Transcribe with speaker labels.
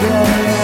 Speaker 1: Yeah.